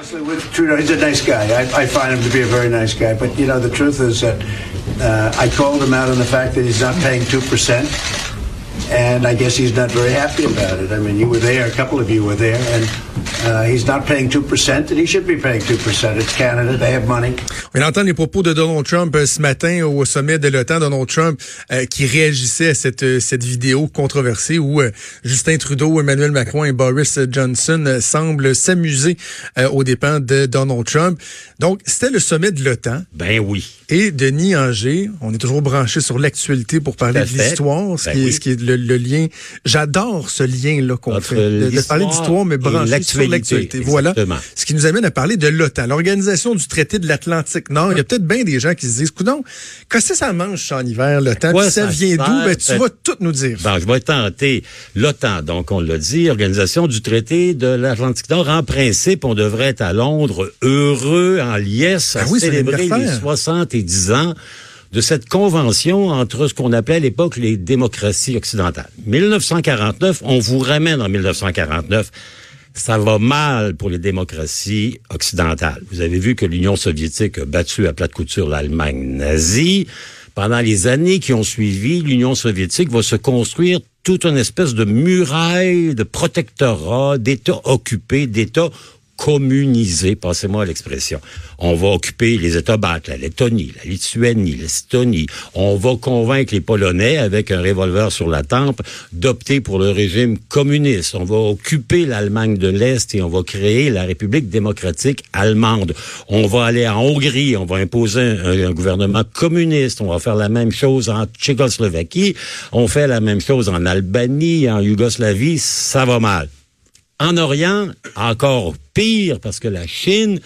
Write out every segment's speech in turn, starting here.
Honestly, with Trudeau, he's a nice guy. I, I find him to be a very nice guy. But you know, the truth is that uh, I called him out on the fact that he's not paying two percent, and I guess he's not very happy about it. I mean, you were there, a couple of you were there, and he's not paying two percent, and he should be paying two percent. It's Canada; they have money. On vient d'entendre les propos de Donald Trump euh, ce matin au sommet de l'OTAN. Donald Trump euh, qui réagissait à cette, euh, cette vidéo controversée où euh, Justin Trudeau, Emmanuel Macron et Boris Johnson euh, semblent s'amuser euh, aux dépens de Donald Trump. Donc, c'était le sommet de l'OTAN. Ben oui. Et Denis Anger, on est toujours branché sur l'actualité pour parler de l'histoire, ce, Ben qui est, oui. ce qui est le, le lien. J'adore ce lien-là qu'on fait. De, de parler d'histoire, mais branché sur l'actualité. Voilà. Ce qui nous amène à parler de l'OTAN, l'organisation du traité de l'Atlantique Nord. Il y a peut-être bien des gens qui se disent, coudon, qu'est-ce que ça mange en hiver, l'OTAN? Quoi ça ça vient d'où? Ben, tu vas tout nous dire. Bon, je vais tenter. L'OTAN, donc on l'a dit, Organisation du traité de l'Atlantique Nord. En principe, on devrait être à Londres heureux, en liesse, à Ah oui, c'est célébrer les l'anniversaire. 70 ans de cette convention entre ce qu'on appelait à l'époque les démocraties occidentales. 1949, on vous ramène en 1949. Ça va mal pour les démocraties occidentales. Vous avez vu que l'Union soviétique a battu à plate couture l'Allemagne nazie. Pendant les années qui ont suivi, l'Union soviétique va se construire toute une espèce de muraille de protectorat, d'États occupés, d'États communisés, passez-moi l'expression. On va occuper les États baltes, la Lettonie, la Lituanie, l'Estonie. On va convaincre les Polonais, avec un revolver sur la tempe, d'opter pour le régime communiste. On va occuper l'Allemagne de l'Est et on va créer la République démocratique allemande. On va aller en Hongrie, on va imposer un gouvernement communiste. On va faire la même chose en Tchécoslovaquie. On fait la même chose en Albanie, en Yougoslavie. Ça va mal. En Orient, encore pire, parce que la Chine,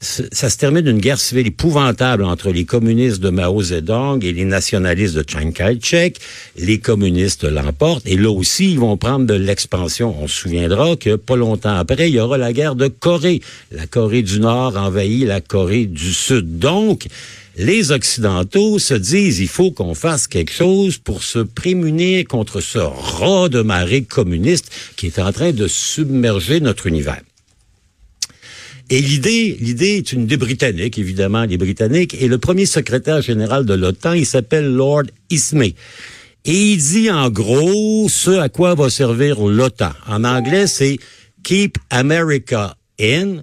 ça se termine d'une guerre civile épouvantable entre les communistes de Mao Zedong et les nationalistes de Chiang Kai-shek. Les communistes l'emportent et là aussi, ils vont prendre de l'expansion. On se souviendra que pas longtemps après, il y aura la guerre de Corée. La Corée du Nord envahit la Corée du Sud. Donc, les Occidentaux se disent il faut qu'on fasse quelque chose pour se prémunir contre ce rat de marée communiste qui est en train de submerger notre univers. Et l'idée, l'idée est une idée britannique, évidemment, les Britanniques. Et le premier secrétaire général de l'OTAN, il s'appelle Lord Ismay. Et il dit en gros ce à quoi va servir l'OTAN. En anglais, c'est Keep America in,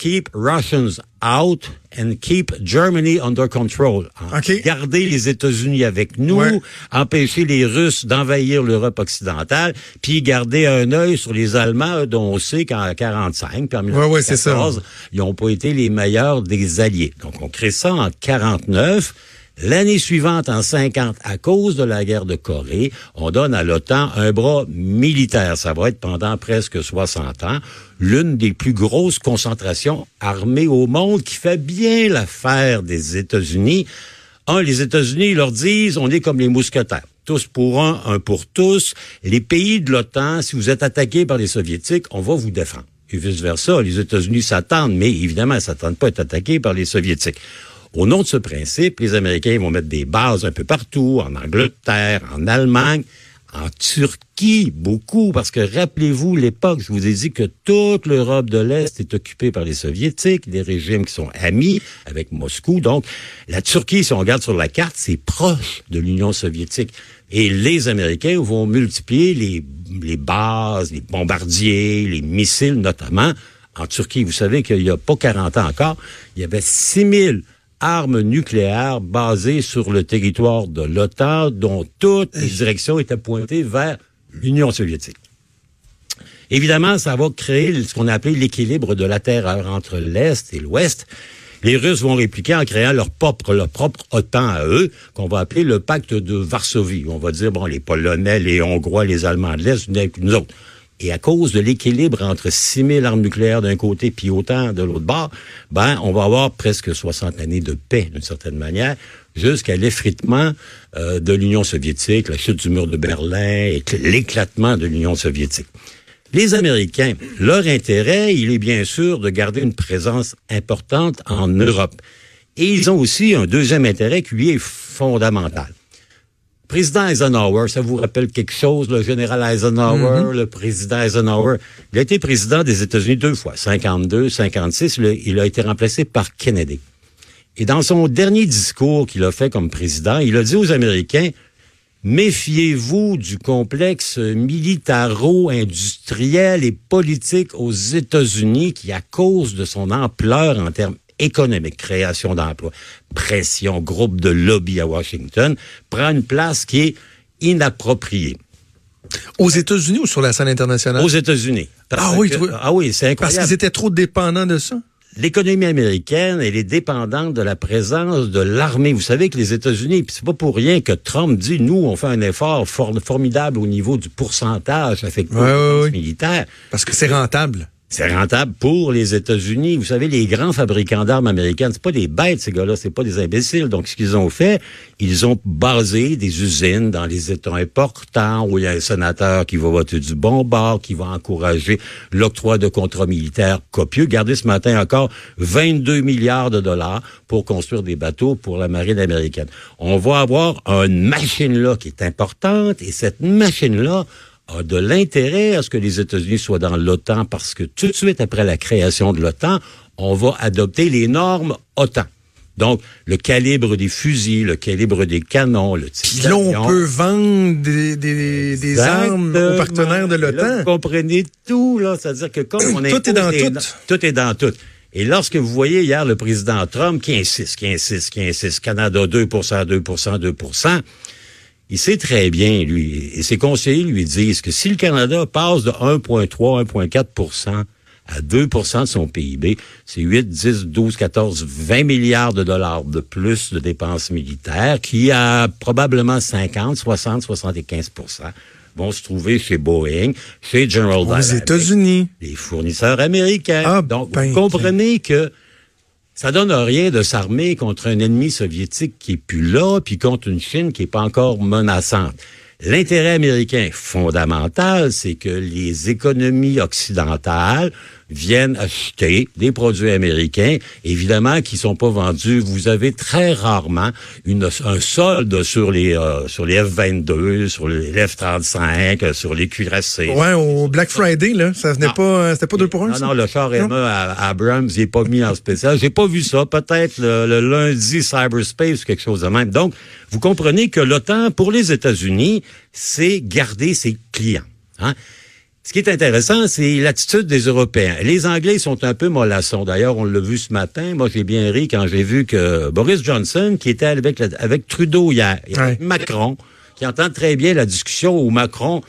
Keep Russians out, and Keep Germany under control. OK. Garder les États-Unis avec nous, Ouais. empêcher les Russes d'envahir l'Europe occidentale, puis garder un œil sur les Allemands, dont on sait qu'en 45, puis en Ouais, ouais, c'est ça. 1914, ils n'ont pas été les meilleurs des alliés. Donc, on crée ça en 49. L'année suivante, en 50, à cause de la guerre de Corée, on donne à l'OTAN un bras militaire. Ça va être pendant presque 60 ans l'une des plus grosses concentrations armées au monde qui fait bien l'affaire des États-Unis. Un, les États-Unis leur disent, on est comme les mousquetaires. Tous pour un, un pour tous. Les pays de l'OTAN, si vous êtes attaqués par les Soviétiques, on va vous défendre. Et vice-versa, les États-Unis s'attendent, mais évidemment, ils s'attendent pas à être attaqués par les Soviétiques. Au nom de ce principe, les Américains vont mettre des bases un peu partout, en Angleterre, en Allemagne, en Turquie, beaucoup, parce que rappelez-vous l'époque, je vous ai dit que toute l'Europe de l'Est est occupée par les Soviétiques, des régimes qui sont amis avec Moscou. Donc, la Turquie, si on regarde sur la carte, c'est proche de l'Union soviétique. Et les Américains vont multiplier les, bases, les bombardiers, les missiles notamment. En Turquie, vous savez qu'il n'y a pas 40 ans encore, il y avait 6000 armes nucléaires basées sur le territoire de l'OTAN, dont toutes les directions étaient pointées vers l'Union soviétique. Évidemment, ça va créer ce qu'on a appelé l'équilibre de la terreur entre l'Est et l'Ouest. Les Russes vont répliquer en créant leur propre, leur OTAN à eux, qu'on va appeler le pacte de Varsovie. On va dire, bon, les Polonais, les Hongrois, les Allemands de l'Est, nous autres. Et à cause de l'équilibre entre 6 000 armes nucléaires d'un côté puis autant de l'autre bord, ben, on va avoir presque 60 années de paix, d'une certaine manière, jusqu'à l'effritement euh, de l'Union soviétique, la chute du mur de Berlin et l'éclatement de l'Union soviétique. Les Américains, leur intérêt, il est bien sûr de garder une présence importante en Europe. Et ils ont aussi un deuxième intérêt qui lui est fondamental président Eisenhower, ça vous rappelle quelque chose, le général Eisenhower, Mm-hmm. le président Eisenhower, il a été président des États-Unis deux fois, 52, 56, le- il a été remplacé par Kennedy. Et dans son dernier discours qu'il a fait comme président, il a dit aux Américains, méfiez-vous du complexe militaro-industriel et politique aux États-Unis qui, à cause de son ampleur en termes économiques, création d'emplois, pression, groupe de lobby à Washington, prend une place qui est inappropriée. Aux États-Unis ou sur la scène internationale? Aux États-Unis. Parce Ah oui, que- ah oui, c'est Parce incroyable. qu'ils étaient trop dépendants de ça? L'économie américaine, elle est dépendante de la présence de l'armée. Vous savez que les États-Unis, puis c'est pas pour rien que Trump dit, nous, on fait un effort for- formidable au niveau du pourcentage affecté aux militaires. Parce que c'est rentable. C'est rentable pour les États-Unis. Vous savez, les grands fabricants d'armes américaines, c'est pas des bêtes, ces gars-là, c'est pas des imbéciles. Donc, ce qu'ils ont fait, ils ont basé des usines dans les États importants où il y a un sénateur qui va voter du bon bord, qui va encourager l'octroi de contrats militaires copieux. Gardez ce matin encore 22 milliards de dollars pour construire des bateaux pour la marine américaine. On va avoir une machine-là qui est importante et cette machine-là a de l'intérêt à ce que les États-Unis soient dans l'OTAN parce que tout de suite après la création de l'OTAN, on va adopter les normes OTAN. Donc, le calibre des fusils, le calibre des canons, le type Puis là, on peut vendre des, des, des armes aux partenaires de l'OTAN. Vous comprenez tout, là. C'est-à-dire que comme on Tout est dans tout. Tout est dans tout. Et lorsque vous voyez hier le président Trump qui insiste, qui insiste, qui insiste, Canada 2% 2% 2 il sait très bien, lui, et ses conseillers lui disent que si le Canada passe de 1,3, 1,4% à 2% de son PIB, c'est 8, 10, 12, 14, 20 milliards de dollars de plus de dépenses militaires qui, à probablement 50, 60, 75% vont se trouver chez Boeing, chez General Aux Dynamics, États-Unis. les fournisseurs américains. Ah, Donc, ben, vous comprenez que ça donne rien de s'armer contre un ennemi soviétique qui est plus là, puis contre une Chine qui est pas encore menaçante. L'intérêt américain fondamental, c'est que les économies occidentales viennent acheter des produits américains, évidemment, qui sont pas vendus. Vous avez très rarement une, un solde sur les euh, sur les F-22, sur les F-35, euh, sur les cuirassés. Ouais, au Black Friday, là, ça venait Non. pas, c'était pas deux pour un, Non, ça? non, le char Emma à Abrams, il n'est pas mis en spécial. J'ai pas vu ça. Peut-être le, le lundi cyberspace quelque chose de même. Donc, vous comprenez que l'OTAN, pour les États-Unis, c'est garder ses clients. Hein? Ce qui est intéressant, c'est l'attitude des Européens. Les Anglais sont un peu mollassons. D'ailleurs, on l'a vu ce matin. Moi, j'ai bien ri quand j'ai vu que Boris Johnson, qui était avec, la- avec Trudeau hier, et Ouais. Macron, qui entend très bien la discussion où Macron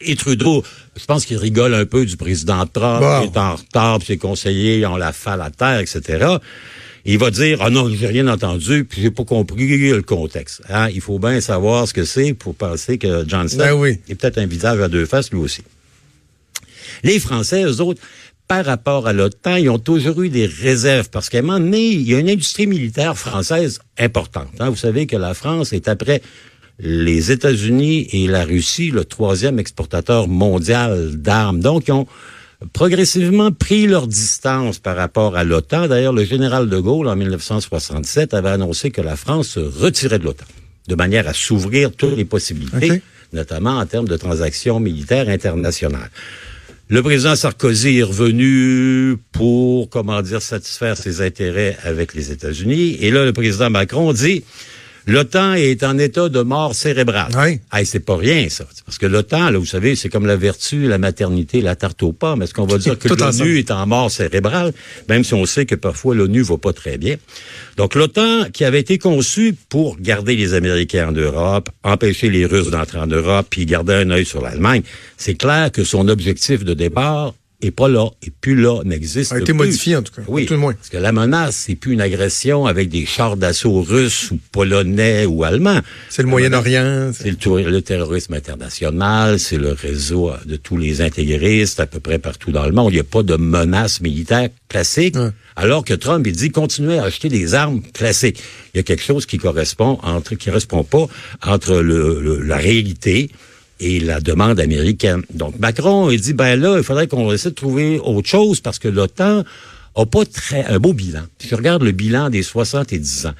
et Trudeau, je pense qu'il rigole un peu du président Trump, qui est en retard, puis ses conseillers ont la falle à terre, etc. Il va dire, ah non, j'ai rien entendu, puis j'ai pas compris le contexte. Hein? Il faut bien savoir ce que c'est pour penser que Johnson Ben oui. est peut-être un visage à deux faces, lui aussi. Les Français, eux autres, par rapport à l'OTAN, ils ont toujours eu des réserves parce qu'à un moment donné, il y a une industrie militaire française importante. hein. Vous savez que la France est après les États-Unis et la Russie le troisième exportateur mondial d'armes. Donc, ils ont progressivement pris leur distance par rapport à l'OTAN. D'ailleurs, le général de Gaulle, en 1967, avait annoncé que la France se retirait de l'OTAN, de manière à s'ouvrir toutes les possibilités, notamment en termes de transactions militaires internationales. Le président Sarkozy est revenu pour, comment dire, satisfaire ses intérêts avec les États-Unis. Et là, le président Macron dit, l'OTAN est en état de mort cérébrale. Oui. Hey, c'est pas rien, ça. Parce que l'OTAN, là, vous savez, c'est comme la vertu, la maternité, la tarte aux pommes. Est-ce qu'on va dire que l'ONU est en mort cérébrale, même si on sait que parfois l'ONU va pas très bien. Donc, l'OTAN, qui avait été conçu pour garder les Américains en Europe, empêcher les Russes d'entrer en Europe, puis garder un œil sur l'Allemagne, c'est clair que son objectif de départ est pas là, et plus là, n'existe plus. A été modifié, en tout cas. Oui. Tout le moins. Parce que la menace, c'est plus une agression avec des chars d'assaut russes ou polonais ou allemands. C'est le Moyen-Orient. C'est le, terrorisme international, c'est le réseau de tous les intégristes à peu près partout dans le monde. Il n'y a pas de menace militaire classique. Ouais. Alors que Trump, il dit continuez à acheter des armes classiques. Il y a quelque chose qui correspond entre, qui correspond pas entre le- le- la réalité et la demande américaine. Donc Macron, il dit ben là, il faudrait qu'on essaie de trouver autre chose parce que l'OTAN a pas très un beau bilan. Si je regarde le bilan des 70 ans,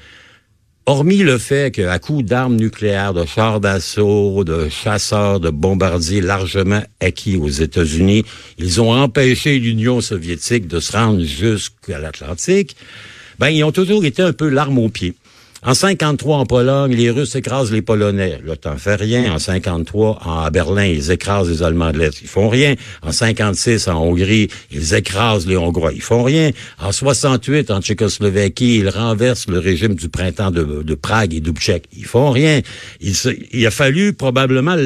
Hormis le fait qu'à coup d'armes nucléaires, de chars d'assaut, de chasseurs, de bombardiers largement acquis aux États-Unis, ils ont empêché l'Union soviétique de se rendre jusqu'à l'Atlantique, ben, ils ont toujours été un peu l'arme au pied. En 53, en Pologne, les Russes écrasent les Polonais. L'OTAN fait rien. En 53, en, à Berlin, ils écrasent les Allemands de l'Est. Ils font rien. En 56, en Hongrie, ils écrasent les Hongrois. Ils font rien. En 68, en Tchécoslovaquie, ils renversent le régime du printemps de, Prague et d'Ubček. Ils font rien. Il, il a fallu probablement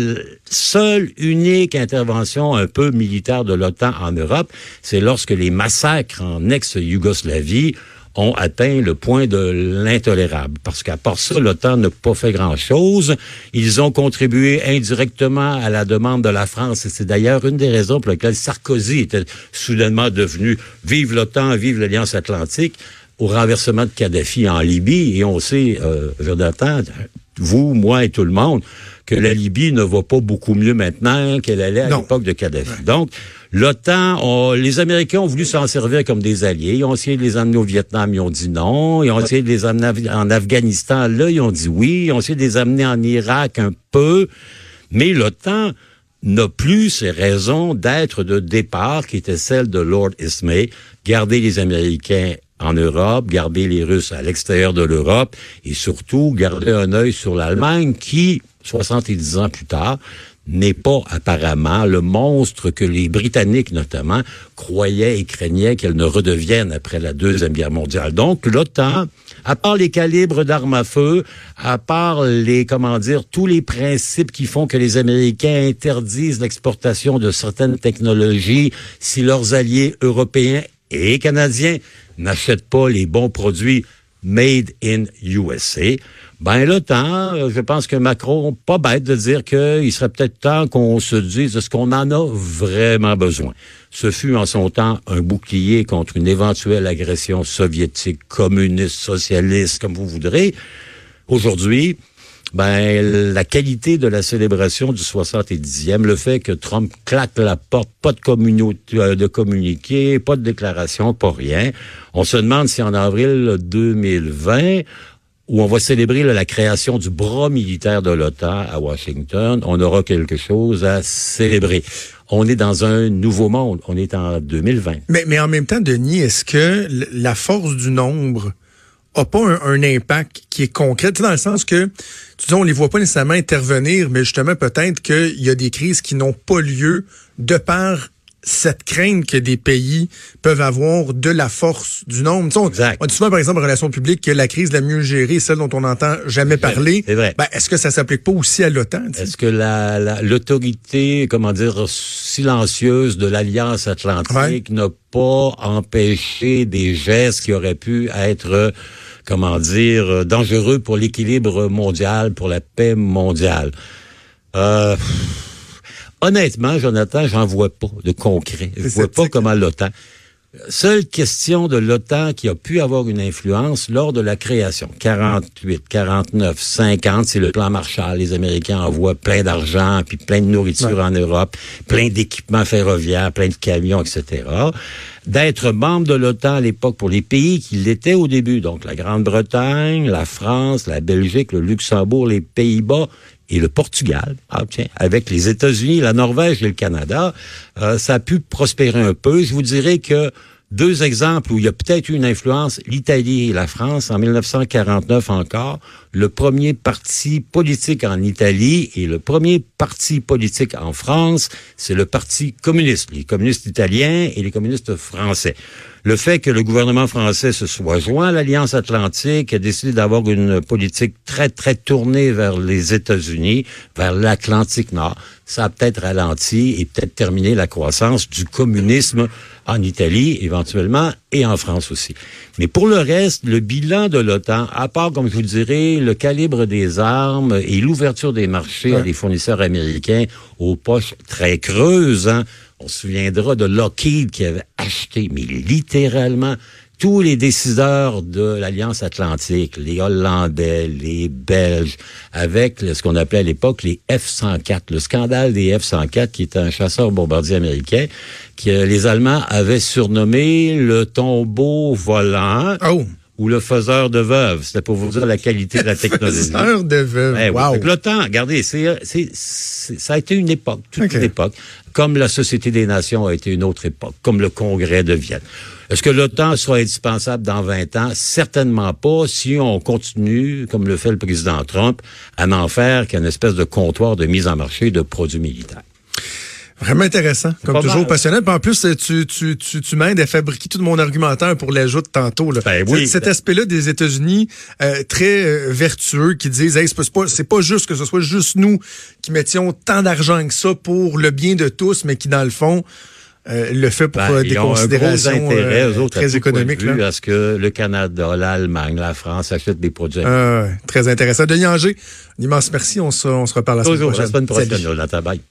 seule, unique intervention un peu militaire de l'OTAN en Europe, c'est lorsque les massacres en ex-Yougoslavie ont atteint le point de l'intolérable. Parce qu'à part ça, l'OTAN n'a pas fait grand-chose. Ils ont contribué indirectement à la demande de la France. Et c'est d'ailleurs une des raisons pour lesquelles Sarkozy était soudainement devenu vive l'OTAN, vive l'Alliance Atlantique au renversement de Kadhafi en Libye. Et on sait, euh, Jonathan, vous, moi et tout le monde, que la Libye ne va pas beaucoup mieux maintenant qu'elle allait à l'époque de Kadhafi. Donc, l'OTAN, les Américains ont voulu s'en servir comme des alliés. Ils ont essayé de les amener au Vietnam, ils ont dit non. Ils ont essayé de les amener en Afghanistan, là, ils ont dit oui. Ils ont essayé de les amener en Irak un peu. Mais l'OTAN n'a plus ses raisons d'être de départ, qui étaient celles de Lord Ismay, garder les Américains en Europe, garder les Russes à l'extérieur de l'Europe et surtout garder un œil sur l'Allemagne qui, 70 ans plus tard, n'est pas apparemment le monstre que les Britanniques notamment croyaient et craignaient qu'elle ne redevienne après la Deuxième Guerre mondiale. Donc l'OTAN, à part les calibres d'armes à feu, à part les, comment dire, tous les principes qui font que les Américains interdisent l'exportation de certaines technologies si leurs alliés européens et canadiens n'achètent pas les bons produits made in USA, ben l'OTAN, euh, je pense que Macron, pas bête de dire qu'il serait peut-être temps qu'on se dise est-ce qu'on en a vraiment besoin. Ce fut en son temps un bouclier contre une éventuelle agression soviétique, communiste, socialiste, comme vous voudrez. Aujourd'hui, ben, la qualité de la célébration du 70e, le fait que Trump claque la porte, pas de, communauté, euh, de communiqué, pas de déclaration, pas rien. On se demande si en avril 2020, où on va célébrer là, la création du bras militaire de l'OTAN à Washington, on aura quelque chose à célébrer. On est dans un nouveau monde. On est en 2020. Mais, mais en même temps, Denis, est-ce que la force du nombre a pas un, impact qui est concret, dans le sens que, tu dis, on les voit pas nécessairement intervenir, mais justement, peut-être qu'il y a des crises qui n'ont pas lieu de par cette crainte que des pays peuvent avoir de la force du nombre. Tu sais, on, Exact. on dit souvent, par exemple, en relations publiques, que la crise la mieux gérée est celle dont on n'entend jamais parler. c'est vrai. Ben, est-ce que ça s'applique pas aussi à l'OTAN? tu sais? Est-ce que la- la- l'autorité, comment dire, silencieuse de l'Alliance Atlantique n'a pas empêché des gestes qui auraient pu être, comment dire, dangereux pour l'équilibre mondial, pour la paix mondiale? Euh, honnêtement, Jonathan, j'en vois pas de concret. Je vois pas comment l'OTAN. Seule question de l'OTAN qui a pu avoir une influence lors de la création. 48, 49, 50, c'est le plan Marshall. Les Américains envoient plein d'argent, puis plein de nourriture en Europe, plein d'équipements ferroviaires, plein de camions, etc. D'être membre de l'OTAN à l'époque pour les pays qui l'étaient au début, donc la Grande-Bretagne, la France, la Belgique, le Luxembourg, les Pays-Bas, et le Portugal, ah, tiens, avec les États-Unis, la Norvège et le Canada, euh, ça a pu prospérer un peu. Je vous dirais que Deux exemples où il y a peut-être eu une influence, l'Italie et la France en 1949 encore. Le premier parti politique en Italie et le premier parti politique en France, c'est le Parti communiste, les communistes italiens et les communistes français le fait que le gouvernement français se soit joint à l'Alliance Atlantique, a décidé d'avoir une politique très, très tournée vers les États-Unis, vers l'Atlantique Nord, ça a peut-être ralenti et peut-être terminé la croissance du communisme en Italie éventuellement et en France aussi. Mais pour le reste, le bilan de l'OTAN, à part, comme je vous dirais, le calibre des armes et l'ouverture des marchés à des fournisseurs américains aux poches très creuses, hein, on se souviendra de Lockheed qui avait acheté, mais littéralement, tous les décideurs de l'Alliance Atlantique, les Hollandais, les Belges, avec ce qu'on appelait à l'époque les F-104, le scandale des F-104, qui était un chasseur bombardier américain, que les Allemands avaient surnommé le tombeau volant. Oh ou le faiseur de veuves. C'était pour vous dire la qualité de la technologie. Le faiseur de veuves. Eh wow. Le temps, regardez, c'est, c'est, ça a été une époque, toute Okay. une époque. Comme la Société des Nations a été une autre époque, comme le Congrès de Vienne. Est-ce que l'OTAN sera indispensable dans 20 ans? Certainement pas si on continue, comme le fait le président Trump, à n'en faire qu'une espèce de comptoir de mise en marché de produits militaires. Vraiment intéressant, comme toujours mal. passionnant. Puis en plus, tu, tu, tu, tu m'aides à fabriquer tout mon argumentaire pour l'ajout de tantôt. Là. Ben oui. Cet aspect-là des États-Unis euh, très euh, vertueux qui disent hey, c'est pas, juste que ce soit juste nous qui mettions tant d'argent que ça pour le bien de tous, mais qui, dans le fond, euh, le fait pour Ben, euh, ils des ont un gros considérations intérêt, euh, autres, très économiques. à ce que le Canada, l'Allemagne, la France achètent des produits. Euh, très intéressant. Denis Anger, un immense merci. On se, on se reparle la semaine la prochaine. semaine prochaine, Salut. Jonathan. Bye.